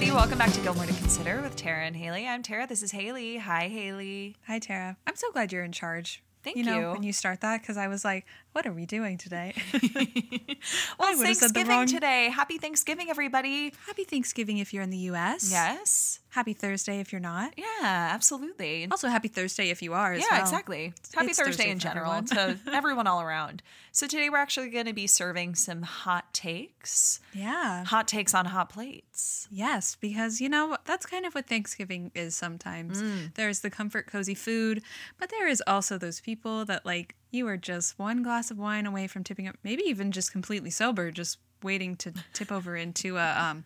everybody. Welcome back to Gilmore to Consider with Tara and Haley. I'm Tara. This is Haley. Hi, Haley. Hi, Tara. I'm so glad you're in charge. Thank you. Know, you. when you start that, because I was like, what are we doing today? Well, it's would've said the Thanksgiving wrong- today. Happy Thanksgiving, everybody. Happy Thanksgiving if you're in the U.S. Yes. Happy Thursday if you're not. Yeah, absolutely. Also, happy Thursday if you are. Yeah, well. exactly. Happy Thursday, Thursday in general everyone. to everyone all around. So today we're actually going to be serving some hot takes. Yeah. Hot takes on hot plates. Yes, because you know that's kind of what Thanksgiving is sometimes. Mm. There's the comfort, cozy food, but there is also those people that like you are just one glass of wine away from tipping up, maybe even just completely sober, just waiting to tip over into a um,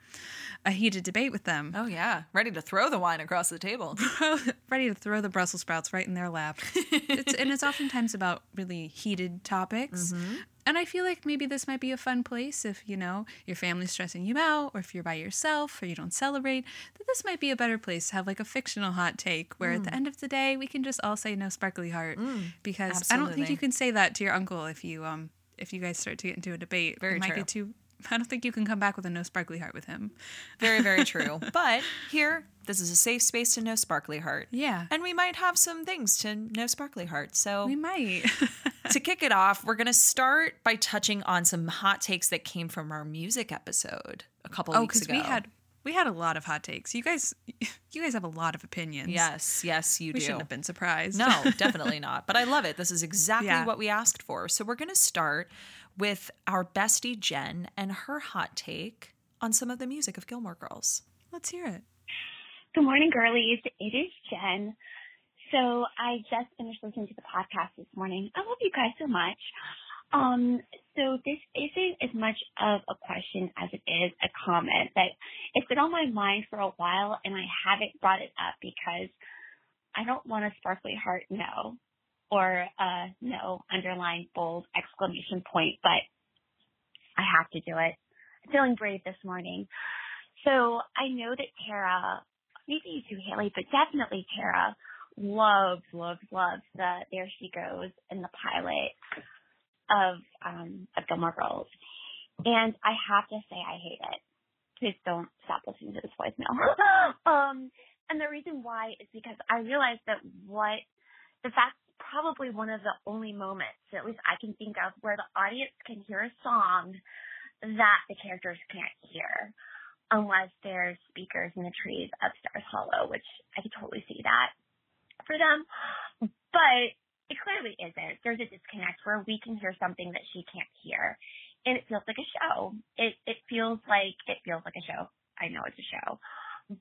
a heated debate with them. Oh yeah, ready to throw the wine across the table. ready to throw the Brussels sprouts right in their lap. it's, and it's oftentimes about really heated topics. And I feel like maybe this might be a fun place if, you know, your family's stressing you out or if you're by yourself or you don't celebrate, that this might be a better place to have like a fictional hot take where at the end of the day we can just all say no sparkly heart. because I don't think you can say that to your uncle if you um if you guys start to get into a debate. Very it might true. get too I don't think you can come back with a no sparkly heart with him. Very, very true. But here, this is a safe space to know sparkly heart. Yeah. And we might have some things to know sparkly heart. So We might. to kick it off, we're going to start by touching on some hot takes that came from our music episode a couple Oh, weeks because ago. we had we had a lot of hot takes. You guys, you guys have a lot of opinions. Yes, yes, you we do. shouldn't have been surprised. No, definitely not. But I love it. This is exactly Yeah. what we asked for. So we're going to start with our bestie Jen and her hot take on some of the music of Gilmore Girls. let's hear it. Good morning, girlies. It is Jen. So I just finished listening to the podcast this morning. I love you guys so much. Um, so this isn't as much of a question as it is a comment that it's been on my mind for a while and I haven't brought it up because I don't want a sparkly heart no or a no underline bold exclamation point, but I have to do it. I'm feeling brave this morning. So I know that Tara maybe you too, Haley, but definitely Tara loves, loves, loves the There She Goes in the pilot of um of Gilmore Girls. And I have to say I hate it. Please don't stop listening to this voicemail. um and the reason why is because I realized that what the fact probably one of the only moments, at least I can think of, where the audience can hear a song that the characters can't hear unless there's speakers in the trees of Stars Hollow, which I could totally see that for them. But it clearly isn't. There's a disconnect where we can hear something that she can't hear. And it feels like a show. It it feels like it feels like a show. I know it's a show.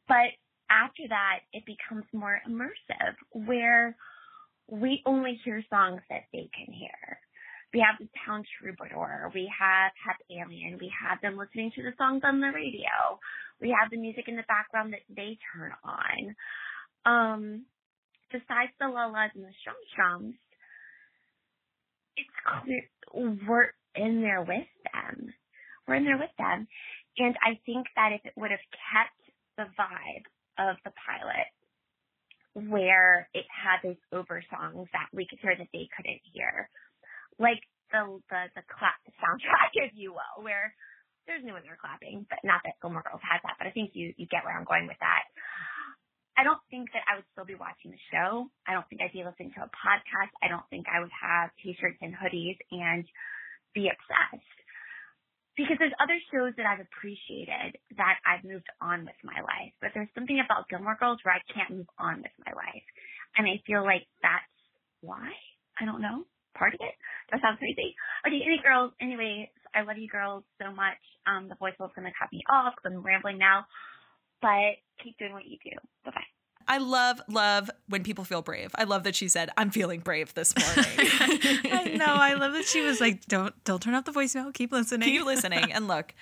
But after that it becomes more immersive where we only hear songs that they can hear. We have the town troubadour. We have Hep Alien. We have them listening to the songs on the radio. We have the music in the background that they turn on. Um, besides the Lullas and the Strum Strums, it's clear we're in there with them. We're in there with them. And I think that if it would have kept the vibe of the pilot, where it had those over songs that we could hear that they couldn't hear, like the the the clap soundtrack, if you will, where there's no one there clapping, but not that Gilmore Girls has that, but I think you you get where I'm going with that. I don't think that I would still be watching the show. I don't think I'd be listening to a podcast. I don't think I would have t-shirts and hoodies and be obsessed. Because there's other shows that I've appreciated that I've moved on with my life. But there's something about Gilmore Girls where I can't move on with my life. And I feel like that's why. I don't know. Part of it. That sounds crazy. Okay, any girls, anyway, I love you girls so much. Um, the voicemail's gonna cut me off because I'm rambling now. But keep doing what you do. Bye bye. I love, love when people feel brave. I love that she said, I'm feeling brave this morning. I know. I love that she was like, "Don't don't turn off the voicemail. Keep listening. Keep listening. And look,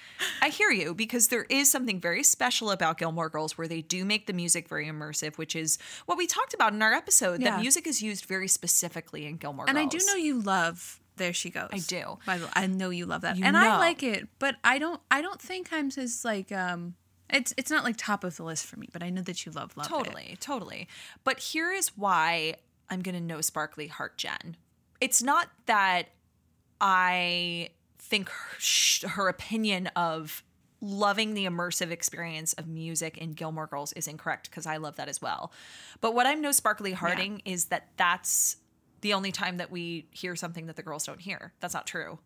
I hear you because there is something very special about Gilmore Girls where they do make the music very immersive, which is what we talked about in our episode. Yeah. That music is used very specifically in Gilmore Girls. and I do know you love. There she goes. I do. By the way, I know you love that, You and know. I like it. But I don't. I don't think I'm as like. um It's it's not like top of the list for me. But I know that you love love it. Totally, totally. But here is why I'm going to know Sparkly Heart Jen. It's not that I think her, sh- her opinion of loving the immersive experience of music in Gilmore Girls is incorrect because I love that as well. But what I'm no sparkly Harding is that that's the only time that we hear something that the girls don't hear. That's not true.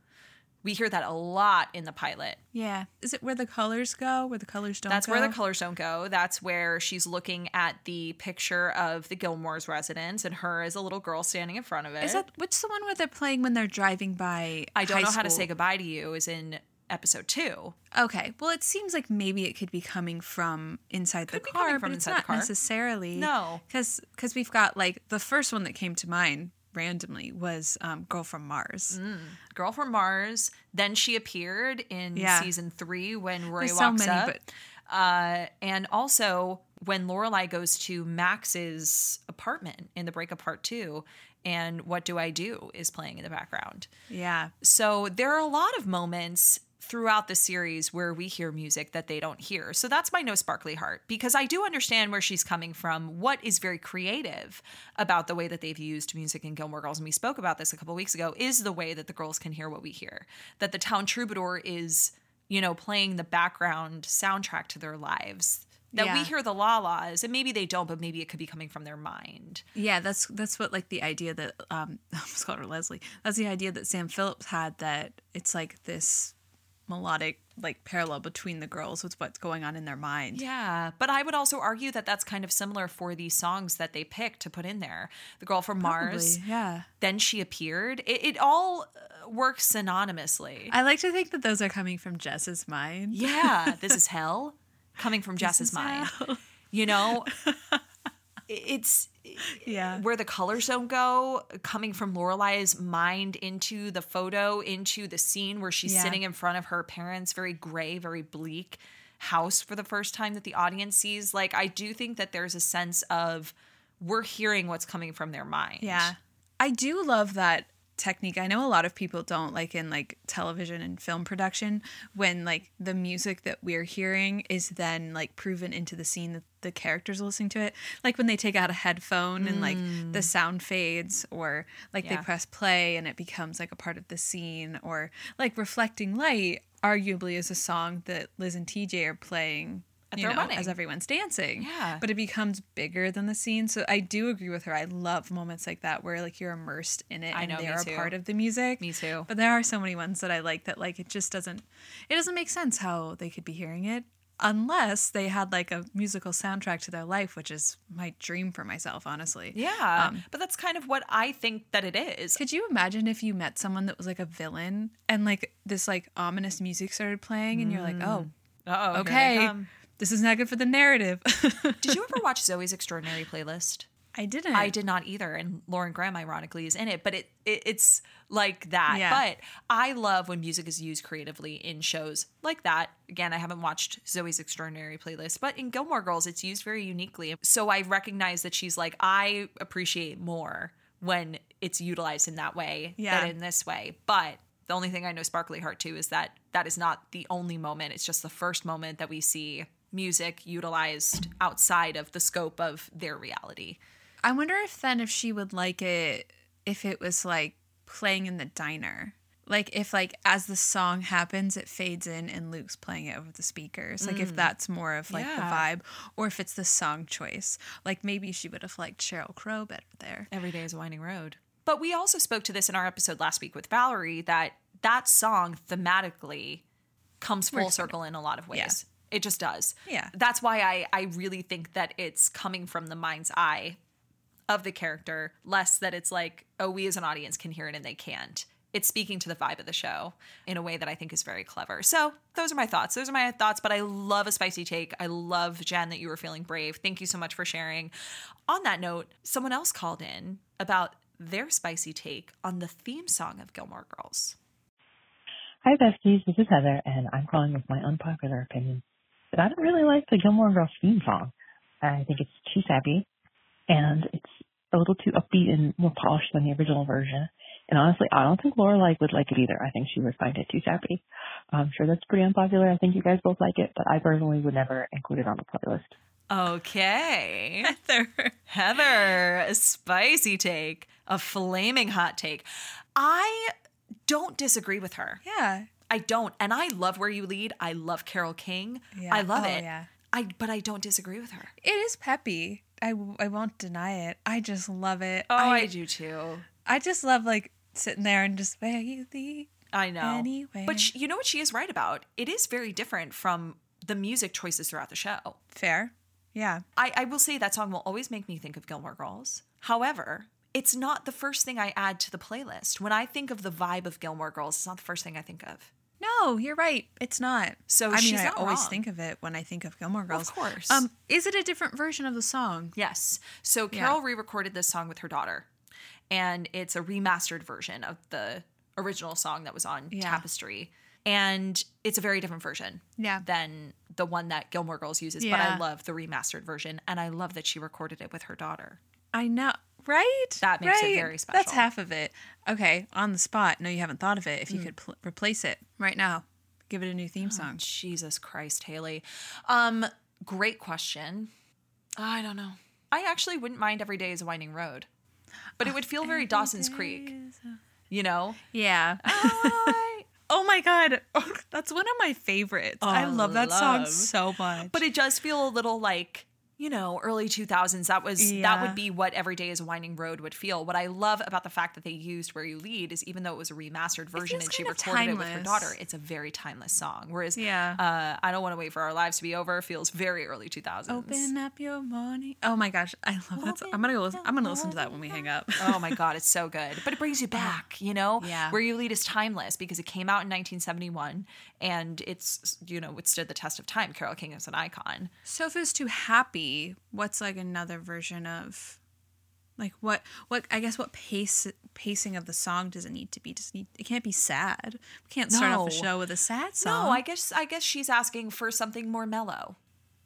We hear that a lot in the pilot. Yeah. Is it where the colors go? Where the colors don't That's go? where the colors don't go. That's where she's looking at the picture of the Gilmore's residence and her as a little girl standing in front of it. Is that what's the one where they're playing when they're driving by? I don't know how to say goodbye to you is in episode two. Okay. Well, it seems like maybe it could be coming from inside Could the be car, coming from but it's inside the not car. necessarily. No. because because we've got like the first one that came to mind randomly was um, "Girl from Mars." Girl from Mars. Then she appeared in Yeah. season three when Roy There's so walks many, up. but- Uh, and also when Lorelai goes to Max's apartment in the breakup part two, and "What Do I Do" is playing in the background. Yeah. So there are a lot of moments throughout the series where we hear music that they don't hear. So that's my no sparkly heart because I do understand where she's coming from. What is very creative about the way that they've used music in Gilmore Girls, and we spoke about this a couple weeks ago, is the way that the girls can hear what we hear. That the town troubadour is, you know, playing the background soundtrack to their lives. That we hear the la la's, and maybe they don't, but maybe it could be coming from their mind. Yeah, that's that's what like the idea that um I almost called her Leslie. That's the idea that Sam Phillips had that it's like this melodic like parallel between the girls with what's going on in their mind. Yeah, but I would also argue that that's kind of similar for these songs that they picked to put in there. The girl from Mars, yeah. then she appeared. It, it all uh, works synonymously. I like to think that those are coming from Jess's mind. yeah, this is hell coming from Jess's mind. hell. You know, it's Yeah. where the colors don't go, coming from Lorelai's mind into the photo, into the scene where she's Yeah. sitting in front of her parents' very gray, very bleak house for the first time that the audience sees. Like, I do think that there's a sense of we're hearing what's coming from their mind. Yeah. I do love that technique. I know a lot of people don't like in like television and film production when like the music that we're hearing is then like proven into the scene that the characters are listening to it. Like when they take out a headphone and like the mm. sound fades or like Yeah. they press play and it becomes like a part of the scene or like reflecting light arguably is a song that Liz and TJ are playing At their know, wedding. as everyone's dancing. Yeah. But it becomes bigger than the scene. So I do agree with her. I love moments like that where like you're immersed in it I and know, they're a too. part of the music. Me too. But there are so many ones that I like that like it just doesn't it doesn't make sense how they could be hearing it unless they had like a musical soundtrack to their life, which is my dream for myself, honestly. Yeah. Um, but that's kind of what I think that it is. Could you imagine if you met someone that was like a villain and like this like ominous music started playing and you're like, "Oh, Uh-oh, here they okay. This is not good for the narrative." Did you ever watch Zoey's Extraordinary Playlist? I didn't. I did not either, and Lauren Graham, ironically, is in it. But it, it it's like that. Yeah. But I love when music is used creatively in shows like that. Again, I haven't watched Zoey's Extraordinary Playlist, but in Gilmore Girls, it's used very uniquely. So I recognize that she's like, I appreciate more when it's utilized in that way Yeah. than in this way. But the only thing I know Sparkly Heart too is that that is not the only moment. It's just the first moment that we see music utilized outside of the scope of their reality. I wonder if then if she would like it if it was like playing in the diner. Like if like as the song happens it fades in and Luke's playing it over the speakers. Like if mm. that's more of like Yeah. the vibe or if it's the song choice. Like maybe she would have liked Sheryl Crow better there. Every day is a winding road. But we also spoke to this in our episode last week with Valerie that that song thematically comes full circle in a lot of ways. Yeah. It just does. Yeah. That's why I I really think that it's coming from the mind's eye of the character, less that it's like, oh, we as an audience can hear it and they can't. It's speaking to the vibe of the show in a way that I think is very clever. So, those are my thoughts. Those are my thoughts, but I love a spicy take. I love, Jen, that you were feeling brave. Thank you so much for sharing. On that note, someone else called in about their spicy take on the theme song of Gilmore Girls. Hi, besties. This is Heather, and I'm calling with my unpopular opinion. But I don't really like the Gilmore Girls theme song. I think it's too sappy, and it's a little too upbeat and more polished than the original version. And honestly, I don't think Lorelai would like it either. I think she would find it too sappy. I'm sure that's pretty unpopular. I think you guys both like it, but I personally would never include it on the playlist. Okay. Heather. Heather, a spicy take, a flaming hot take. I don't disagree with her. Yeah. I don't. And I love Where You Lead. I love Carole King. Yeah. I love Oh, it. yeah. I but I don't disagree with her. It is peppy. I, I won't deny it. I just love it. Oh, I, I, do too. I just love like sitting there and just where you lead. I know. Anyway. But sh- you know what she is right about? It is very different from the music choices throughout the show. Fair. Yeah. I, I will say that song will always make me think of Gilmore Girls. However, it's not the first thing I add to the playlist. When I think of the vibe of Gilmore Girls, it's not the first thing I think of. No, you're right. It's not. So I mean, I always wrong. think of it when I think of Gilmore Girls. Of course. Um, is it a different version of the song? Yes. So Carole re-recorded this song with her daughter, and it's a remastered version of the original song that was on Yeah. Tapestry, and it's a very different version. Yeah. Than the one that Gilmore Girls uses, but I love the remastered version, and I love that she recorded it with her daughter. I know, right? That makes it very special. That's half of it. Okay, on the spot. No, you haven't thought of it. If you Mm. could pl- replace it right now, give it a new Oh, theme song. Jesus Christ, Haley. Um, great question. I don't know. I actually wouldn't mind every day is a winding road, but it would feel very Dawson's Creek. You know. Yeah. I- oh my god, that's one of my favorites. I Oh, love that song so much. but it does feel a little like you know early 2000s that was that would be what every day is a winding road would feel what i love about the fact that they used where you lead is even though it was a remastered version and she recorded it with her daughter it's a very timeless song whereas Yeah. uh, i don't want to wait for our lives to be over feels very early 2000s Open up your morning. Oh my gosh, I love that. Song. I'm gonna. Listen, I'm gonna listen to that when we hang up. oh my god it's so good but it brings you back you know Yeah. where you lead is timeless because it came out in 1971 and it's you know it stood the test of time carole king is an icon So if too happy, what's like another version of like what what I guess what pace pacing of the song does it need to be? Does it need it can't be sad. We can't start off No. a show with a sad song. no i guess i guess she's asking for something more mellow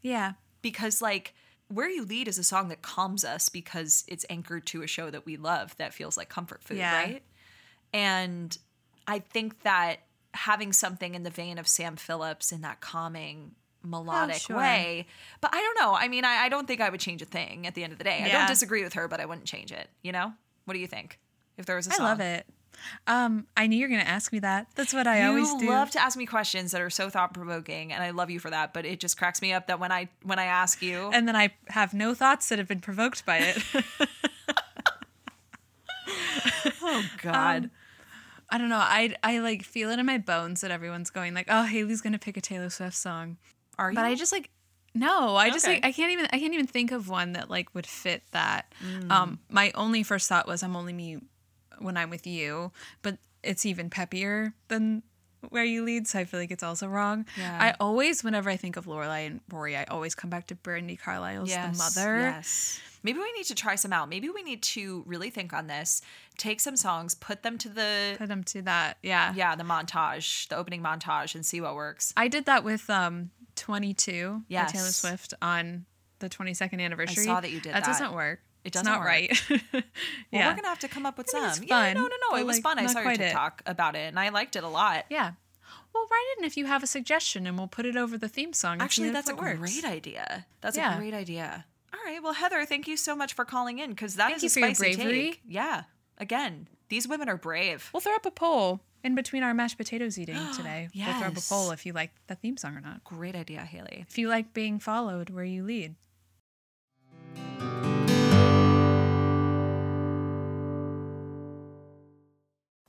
yeah. because like where you lead is a song that calms us because it's anchored to a show that we love that feels like comfort food Yeah. right and i think that having something in the vein of sam phillips in that calming melodic Oh, sure. way but i don't know i mean I, I don't think i would change a thing at the end of the day i don't disagree with her but i wouldn't change it you know what do you think if there was a song I love it. Um, I knew you were gonna ask me that. That's what I you always do. love to ask me questions that are so thought provoking, and I love you for that. But it just cracks me up that when I when I ask you, and then I have no thoughts that have been provoked by it. oh God, Um, I don't know. I I like feel it in my bones that everyone's going like, "Oh, Haley's gonna pick a Taylor Swift song," are you? but I just like no. I just Okay. like I can't even I can't even think of one that like would fit that. Mm. Um, my only first thought was I'm only me when I'm with you, but it's even peppier than where you lead, so I feel like it's also wrong. Yeah. I always, whenever I think of Lorelai and Rory, I always come back to Brandi Carlile's the mother. Yes. Maybe we need to try some out. Maybe we need to really think on this. Take some songs, put them to the Put them to that. Yeah. yeah the montage, the opening montage, and see what works. I did that with um 22 by Taylor Swift on the 22nd anniversary. saw that you did That, that. doesn't work. It It's doesn't not work. right. Well, yeah. we're gonna have to come up with I mean, some. it's Yeah, no, no, no. It was like, fun. I saw your quite it. About it, and I liked it a lot. yeah. Well, write it in if you have a suggestion, and we'll put it over the theme song. Actually, that's a works. great idea. That's Yeah. a great idea. All right. Well, Heather, thank you so much for calling in because that Thank is a spicy bravery. take. Yeah. Again, these women are brave. We'll throw up a poll in between our mashed potatoes eating today. yes. We'll throw up a poll if you like the theme song or not. Great idea, Haley. If you like being followed where you lead.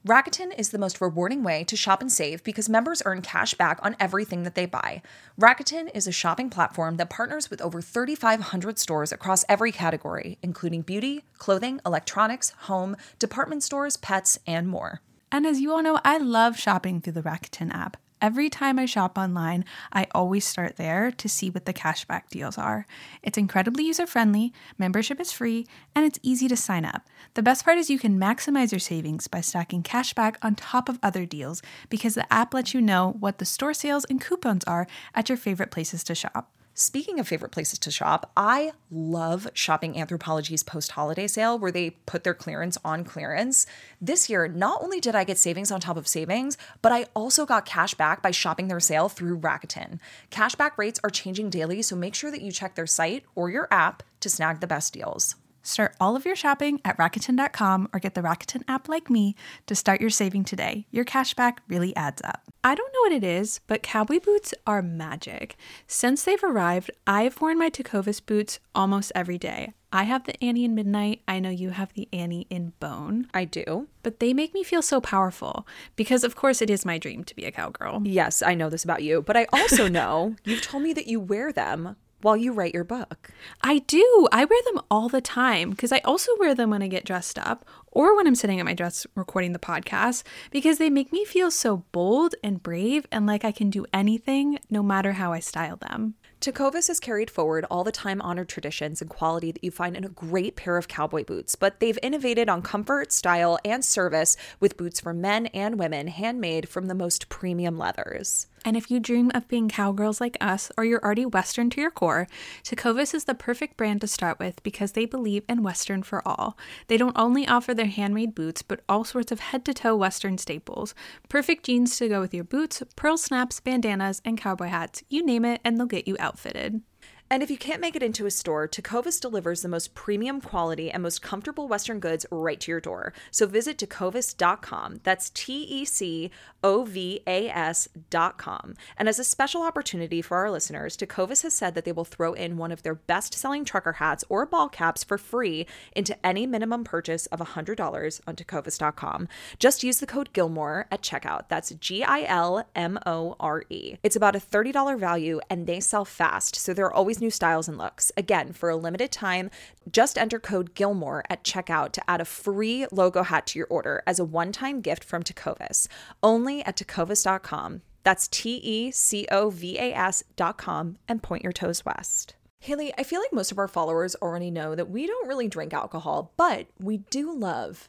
Rakuten is the most rewarding way to shop and save because members earn cash back on everything that they buy. Rakuten is a shopping platform that partners with over 3,500 stores across every category, including beauty, clothing, electronics, home, department stores, pets, and more. And as you all know, I love shopping through the Rakuten app. Every time I shop online, I always start there to see what the cashback deals are. It's incredibly user friendly, membership is free, and it's easy to sign up. The best part is you can maximize your savings by stacking cashback on top of other deals because the app lets you know what the store sales and coupons are at your favorite places to shop. Speaking of favorite places to shop, I love shopping Anthropologie's post holiday sale where they put their clearance on clearance. This year, not only did I get savings on top of savings, but I also got cash back by shopping their sale through Rakuten. Cashback rates are changing daily, so make sure that you check their site or your app to snag the best deals. Start all of your shopping at Rakuten.com or get the Rakuten app like me to start your saving today. Your cashback really adds up. I don't know what it is, but cowboy boots are magic. Since they've arrived, I've worn my Tecovas boots almost every day. I have the Annie in Midnight. I know you have the Annie in Bone. I do. But they make me feel so powerful because, of course, it is my dream to be a cowgirl. Yes, I know this about you, but I also know you've told me that you wear them while you write your book. I do. I wear them all the time because I also wear them when I get dressed up or when I'm sitting at my desk recording the podcast because they make me feel so bold and brave and like I can do anything no matter how I style them. Tecovas has carried forward all the time honored traditions and quality that you find in a great pair of cowboy boots, but they've innovated on comfort, style, and service with boots for men and women handmade from the most premium leathers. And if you dream of being cowgirls like us, or you're already Western to your core, Tecovas is the perfect brand to start with because they believe in Western for all. They don't only offer their handmade boots, but all sorts of head to toe Western staples. Perfect jeans to go with your boots, pearl snaps, bandanas, and cowboy hats. You name it, and they'll get you outfitted. And if you can't make it into a store, Tecovas delivers the most premium quality and most comfortable Western goods right to your door. So visit tecovas.com. That's T E C O V A S.com. And as a special opportunity for our listeners, Tecovas has said that they will throw in one of their best selling trucker hats or ball caps for free into any minimum purchase of $100 on tecovas.com. Just use the code Gilmore at checkout. That's G I L M O R E. It's about a $30 value and they sell fast, so there are always new styles and looks. Again, for a limited time, just enter code Gilmore at checkout to add a free logo hat to your order as a one time gift from Tecovas. Only at tecovas.com. That's T E C O V A S.com and point your toes west. Haley, I feel like most of our followers already know that we don't really drink alcohol, but we do love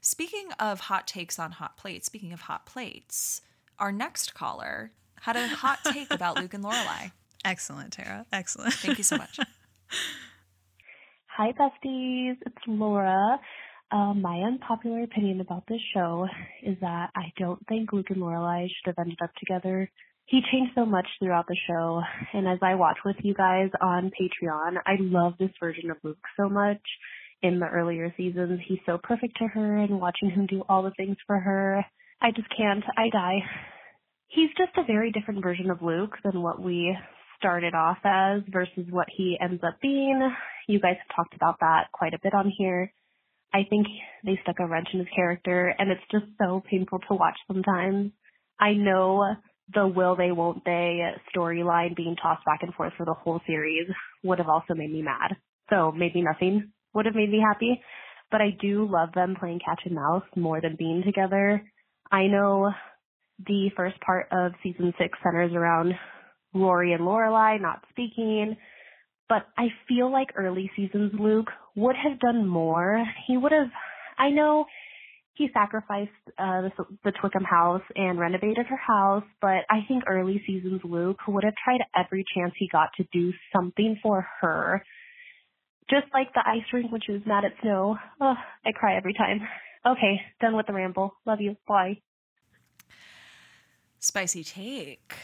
Speaking of hot takes on hot plates, speaking of hot plates, our next caller had a hot take about Luke and Lorelai. Excellent, Tara. Excellent. Thank you so much. Hi, besties. It's Laura. Um, my unpopular opinion about this show is that I don't think Luke and Lorelai should have ended up together. He changed so much throughout the show, and as I watch with you guys on Patreon, I love this version of Luke so much. In the earlier seasons, he's so perfect to her, and watching him do all the things for her, I just can't. I die. He's just a very different version of Luke than what we started off as versus what he ends up being. You guys have talked about that quite a bit on here. I think they stuck a wrench in his character and it's just so painful to watch sometimes. I know the will they won't they storyline being tossed back and forth for the whole series would have also made me mad. So maybe nothing would have made me happy. But I do love them playing catch and mouse more than being together. I know the first part of season six centers around Rory and Lorelai not speaking, but I feel like early seasons Luke would have done more. He would have, I know he sacrificed uh, the, the Twickham house and renovated her house, but I think early seasons Luke would have tried every chance he got to do something for her. Just like the ice rink when she was mad at Snow. Oh, I cry every time. Okay, done with the ramble. Love you. Bye. Spicy take.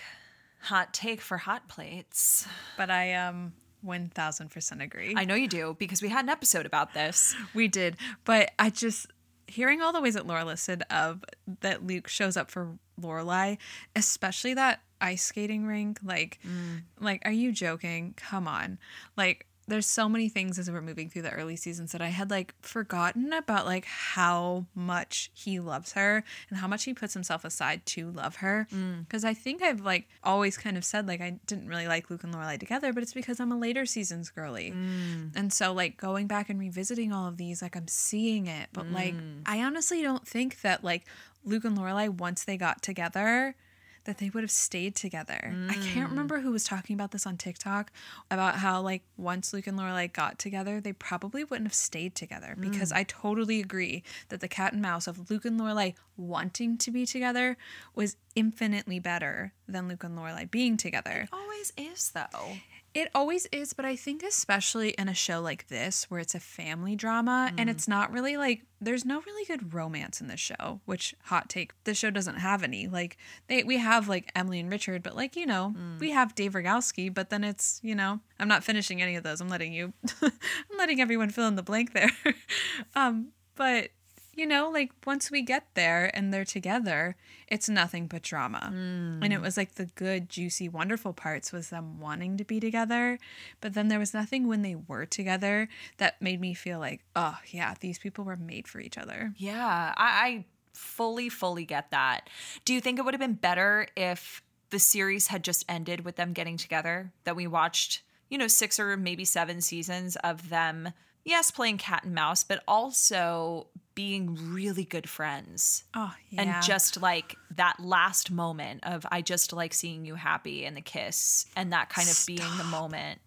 Hot take for hot plates. But I um 1000% agree. I know you do because we had an episode about this. We did, but I just hearing all the ways that Laura listed of that Luke shows up for Lorelai, especially that ice skating rink. Like, like, are you joking? Come on, like. There's so many things as we're moving through the early seasons that I had like forgotten about like how much he loves her and how much he puts himself aside to love her. Mm. Because I think I've like always kind of said like I didn't really like Luke and Lorelai together, but it's because I'm a later seasons girly. Mm. And so like going back and revisiting all of these, like I'm seeing it. But like mm. I honestly don't think that like Luke and Lorelai once they got together that they would have stayed together. I can't mm. remember who was talking about this on TikTok about how like once Luke and Lorelai got together, they probably wouldn't have stayed together because mm. I totally agree that the cat and mouse of Luke and Lorelai wanting to be together was infinitely better than Luke and Lorelai being together. It Always is though. It always is, but I think especially in a show like this where it's a family drama and it's not really like there's no really good romance in this show, which hot take, the show doesn't have any. Like they we have like Emily and Richard, but like, you know, we have Dave Rygalski, but then it's, you know, I'm not finishing any of those. I'm letting you I'm letting everyone fill in the blank there. um, but you know, like once we get there and they're together, it's nothing but drama. And it hmm. was like the good, juicy, wonderful parts was them wanting to be together. But then there was nothing when they were together that made me feel like, oh, yeah, these people were made for each other. Yeah, I, I fully, fully get that. Do you think it would have been better if the series had just ended with them getting together? That we watched, you know, six or maybe seven seasons of them, yes, playing cat and mouse, but also being really good friends. Oh, yeah. And just like that last moment of, I just like seeing you happy and the kiss and that kind of being the moment.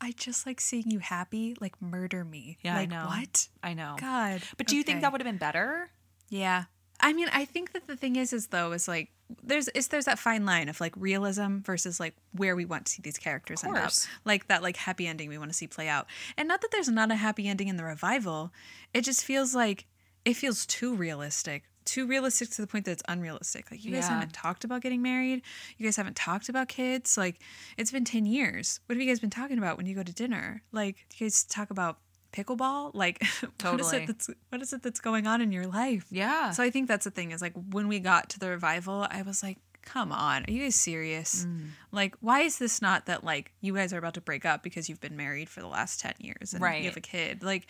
I just like seeing you happy, like murder me. Yeah, I like, know. What? I know. God. But do you think that would have been better? Yeah. I mean, I think that the thing is, is though, is like there's is there's that fine line of like realism versus like where we want to see these characters end up, like that like happy ending we want to see play out. And not that there's not a happy ending in the revival, it just feels like it feels too realistic. Too realistic to the point that it's unrealistic. Like you guys Yeah. haven't talked about getting married. You guys haven't talked about kids. Like it's been ten years. What have you guys been talking about when you go to dinner? Like you guys talk about pickleball? Like what is Totally. it that's what is it that's going on in your life? Yeah. So I think that's the thing is like when we got to the revival, I was like, come on, are you guys serious? Mm. Like, why is this not that like you guys are about to break up because you've been married for the last 10 years and Right. you have a kid? Like,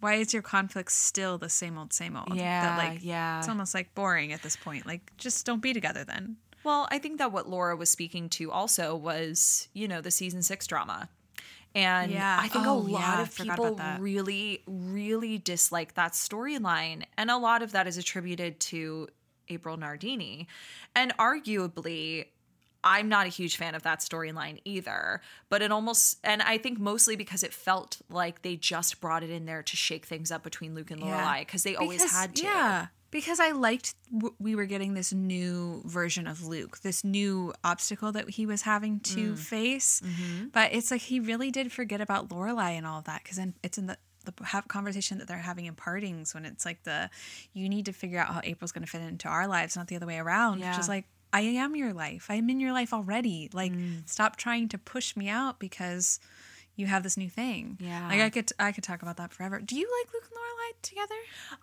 why is your conflict still the same old, same old? Yeah, That like, yeah. It's almost like boring at this point. Like, just don't be together then. Well, I think that what Laura was speaking to also was, you know, the season six drama. And Yeah. I think Oh, a lot yeah, of people really, really dislike that storyline. And a lot of that is attributed to April Nardini. And arguably, I'm not a huge fan of that storyline either, but it almost, and I think mostly because it felt like they just brought it in there to shake things up between Luke and Lorelai because they always had to. Yeah. Because I liked w- we were getting this new version of Luke, this new obstacle that he was having Mm. to face. Mm-hmm. But it's like he really did forget about Lorelai and all of that because then it's in the the conversation that they're having in partings when it's like the you need to figure out how April's going to fit into our lives, not the other way around. Which is like I am your life. I'm in your life already. Like Mm. stop trying to push me out because you have this new thing. Yeah. Like I could I could talk about that forever. Do you like Luke and Lorelai together?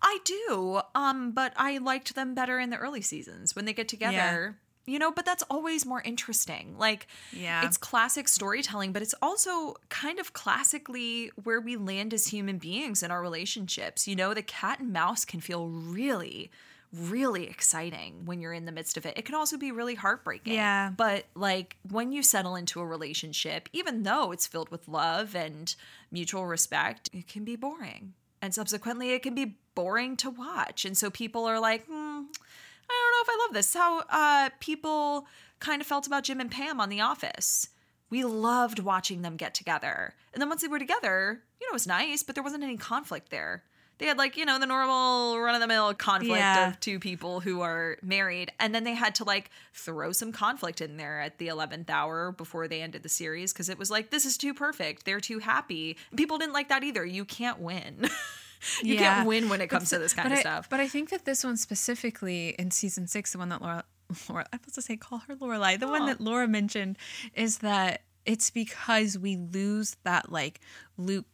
I do. Um, but I liked them better in the early seasons when they get together. You know, but that's always more interesting. Like, Yeah. it's classic storytelling, but it's also kind of classically where we land as human beings in our relationships. You know, the cat and mouse can feel really, really exciting when you're in the midst of it. It can also be really heartbreaking. Yeah. But like when you settle into a relationship, even though it's filled with love and mutual respect, it can be boring. And subsequently, it can be boring to watch. And so people are like, hmm, I don't know if I love this. How uh, people kind of felt about Jim and Pam on The Office. We loved watching them get together. And then once they were together, you know, it was nice, but there wasn't any conflict there. They had like, you know, the normal run of the mill conflict Yeah. of two people who are married. And then they had to like throw some conflict in there at the 11th hour before they ended the series because it was like, this is too perfect. They're too happy. People didn't like that either. You can't win. you Yeah. can't win when it comes to this kind of I, stuff. But I think that this one specifically in season six, the one that Laura, Laura I'm supposed to say call her Lorelai, the one Oh. that Laura mentioned is that it's because we lose that like Luke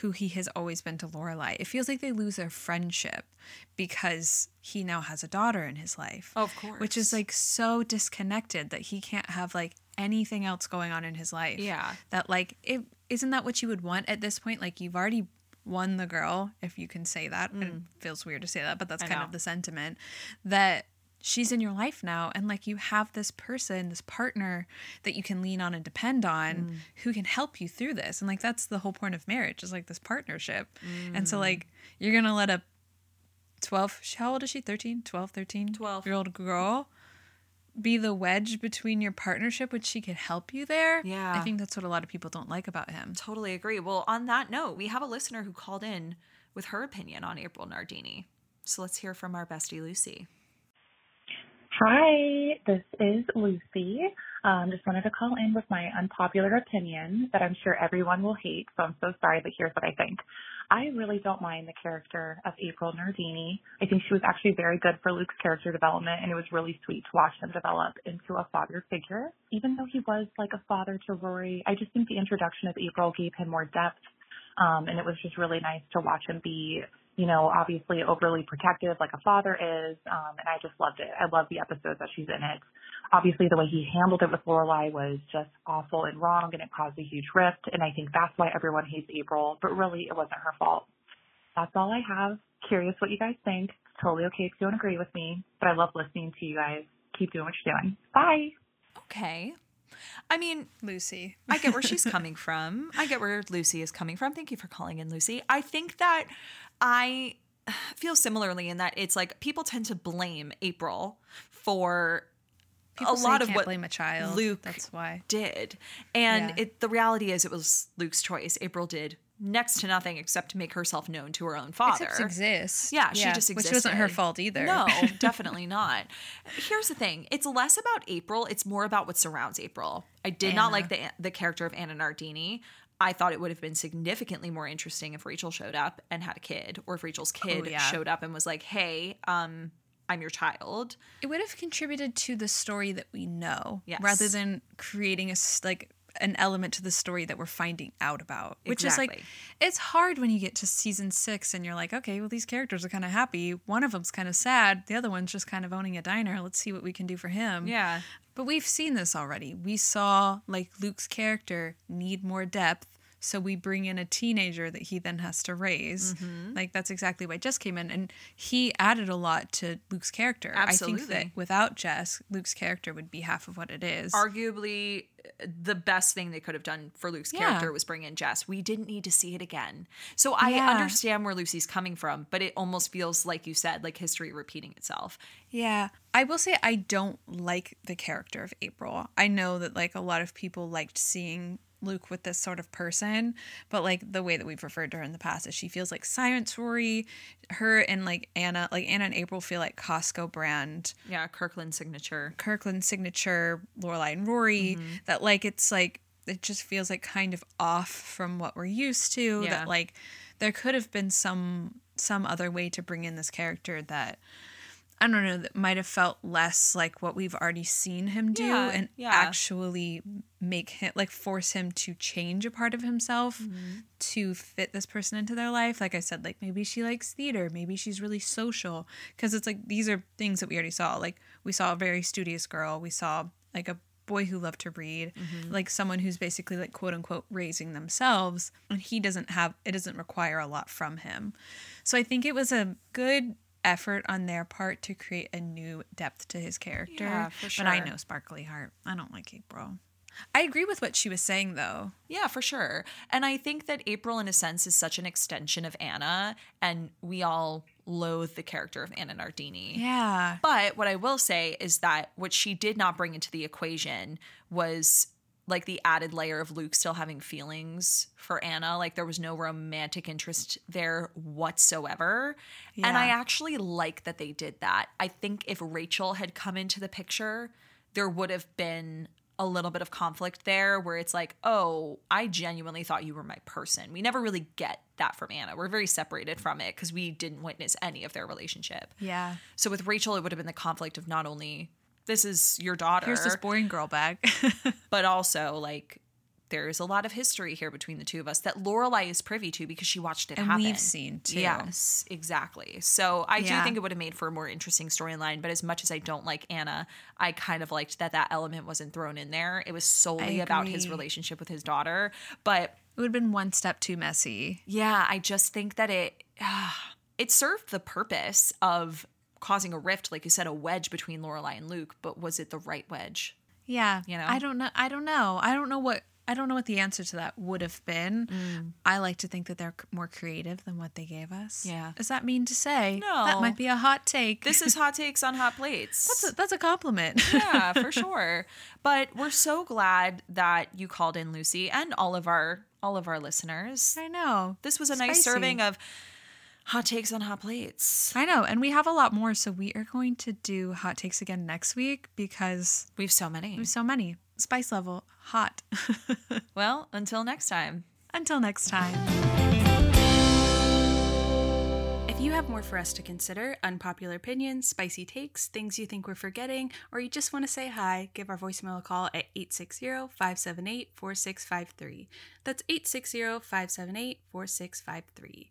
who he has always been to Lorelai. It feels like they lose their friendship because he now has a daughter in his life. Of course. Which is like so disconnected that he can't have like anything else going on in his life. Yeah. That like it isn't that what you would want at this point? Like you've already won the girl, if you can say that. Mm. It feels weird to say that, but that's I kind know. of the sentiment that she's in your life now and like you have this person, this partner that you can lean on and depend on mm. who can help you through this. And like that's the whole point of marriage is like this partnership. And so like mm. you're going to let a 12 how old is she 13 12 13 12. year old girl be the wedge between your partnership which she could help you there Yeah. i think that's what a lot of people don't like about him Totally agree. Well, on that note, we have a listener who called in with her opinion on April Nardini. So let's hear from our bestie Lucy. Hi, this is Lucy. Um, just wanted to call in with my unpopular opinion that I'm sure everyone will hate, so I'm so sorry, but here's what I think. I really don't mind the character of April Nardini. I think she was actually very good for Luke's character development, and it was really sweet to watch him develop into a father figure. Even though he was like a father to Rory, I just think the introduction of April gave him more depth, um, and it was just really nice to watch him be you know, obviously overly protective like a father is, um, and I just loved it. I love the episodes that she's in it. Obviously, the way he handled it with Lorelai was just awful and wrong, and it caused a huge rift. And I think that's why everyone hates April, but really, it wasn't her fault. That's all I have. Curious what you guys think. It's totally okay if you don't agree with me, but I love listening to you guys. Keep doing what you're doing. Bye. Okay. I mean, lucy I get where she's coming from. I get where Lucy is coming from. Thank you for calling in, Lucy. I think that I feel similarly in that it's like people tend to blame April for People a lot of what blame a child Luke that's why did. And Yeah. it the reality is it was Luke's choice. April did next to nothing except to make herself known to her own father. Except exist Yeah, she just exists. which wasn't her fault either No, definitely not. Here's the thing: it's less about April; it's more about what surrounds April. I did not like the the character of Anna Nardini. I thought it would have been significantly more interesting if Rachel showed up and had a kid, or if Rachel's kid Oh, yeah. showed up and was like, "Hey, um, I'm your child." it would have contributed to the story that we know Yes. rather than creating a like an element to the story that we're finding out about which is like it's hard when you get to season six and you're like okay well these characters are kind of happy. One of them's kind of sad. The other one's just kind of owning a diner. Let's see what we can do for him. Yeah, but we've seen this already. We saw like luke's character need more depth so we bring in a teenager that he then has to raise Mm-hmm. like that's exactly why jess came in and he added a lot to luke's character i think Absolutely. that without jess luke's character would be half of what it is arguably uh, the best thing they could have done for Luke's Yeah. character was bring in Jess. We didn't need to see it again. So I Yeah. understand where Lucy's coming from, but it almost feels like you said, like history repeating itself. Yeah. I will say I don't like the character of April. I know that like a lot of people liked seeing Luke with this sort of person, but like the way that we've referred to her in the past is she feels like Science Rory, her and like Anna, like Anna and April feel like Costco brand, Yeah, Kirkland signature. Kirkland signature, Lorelai and Rory, Mm-hmm. that like it's like it just feels like kind of off from what we're used to. Yeah. That like there could have been some some other way to bring in this character that I don't know that might have felt less like what we've already seen him do Yeah, and yeah. actually make him like force him to change a part of himself Mm-hmm. to fit this person into their life. Like I said, like maybe she likes theater, maybe she's really social because it's like these are things that we already saw. Like we saw a very studious girl, we saw like a boy who loved to read, Mm-hmm. like someone who's basically like quote unquote raising themselves and he doesn't have it doesn't require a lot from him. So I think it was a good effort on their part to create a new depth to his character. Yeah, for sure. But I know Sparkly Heart. I don't like April. I agree with what she was saying though. Yeah, for sure. And I think that April, in a sense, is such an extension of Anna, and we all loathe the character of Anna Nardini. Yeah. But what I will say is that what she did not bring into the equation was like the added layer of Luke still having feelings for Anna. Like there was no romantic interest there whatsoever. And I actually like that they did that. I think if Rachel had come into the picture, there would have been a little bit of conflict there where it's like, oh, I genuinely thought you were my person. We never really get that from Anna. We're very separated from it because we didn't witness any of their relationship. Yeah. So with Rachel, it would have been the conflict of not only this is your daughter, Here's this boring girl bag. but also like there's a lot of history here between the two of us that Lorelai is privy to because she watched it And happen. we've seen, too. Yes, exactly. So I do think it would have made for a more interesting storyline. But as much as I don't like Anna, I kind of liked that that element wasn't thrown in there. It was solely about his relationship with his daughter. But It would have been one step too messy. Yeah, I just think that it uh, it served the purpose of causing a rift, like you said, a wedge between Lorelai and Luke. But was it the right wedge? Yeah. You know? I don't know. I don't know. I don't know what I don't know what the answer to that would have been. Mm. I like to think that they're more creative than what they gave us. Yeah. Does that mean to say? No. That might be a hot take. This is hot takes on hot plates. that's a, that's a compliment. yeah, for sure. But we're so glad that you called in, Lucy, and all of our all of our listeners. I know. This was a nice serving of hot takes on hot plates. I know. And we have a lot more. So we are going to do hot takes again next week because We've so many. we have so many. Spice level, hot. Well, until next time. Until next time. If you have more for us to consider, unpopular opinions, spicy takes, things you think we're forgetting, or you just want to say hi, give our voicemail a call at 860 578 4653. That's 860 578 4653.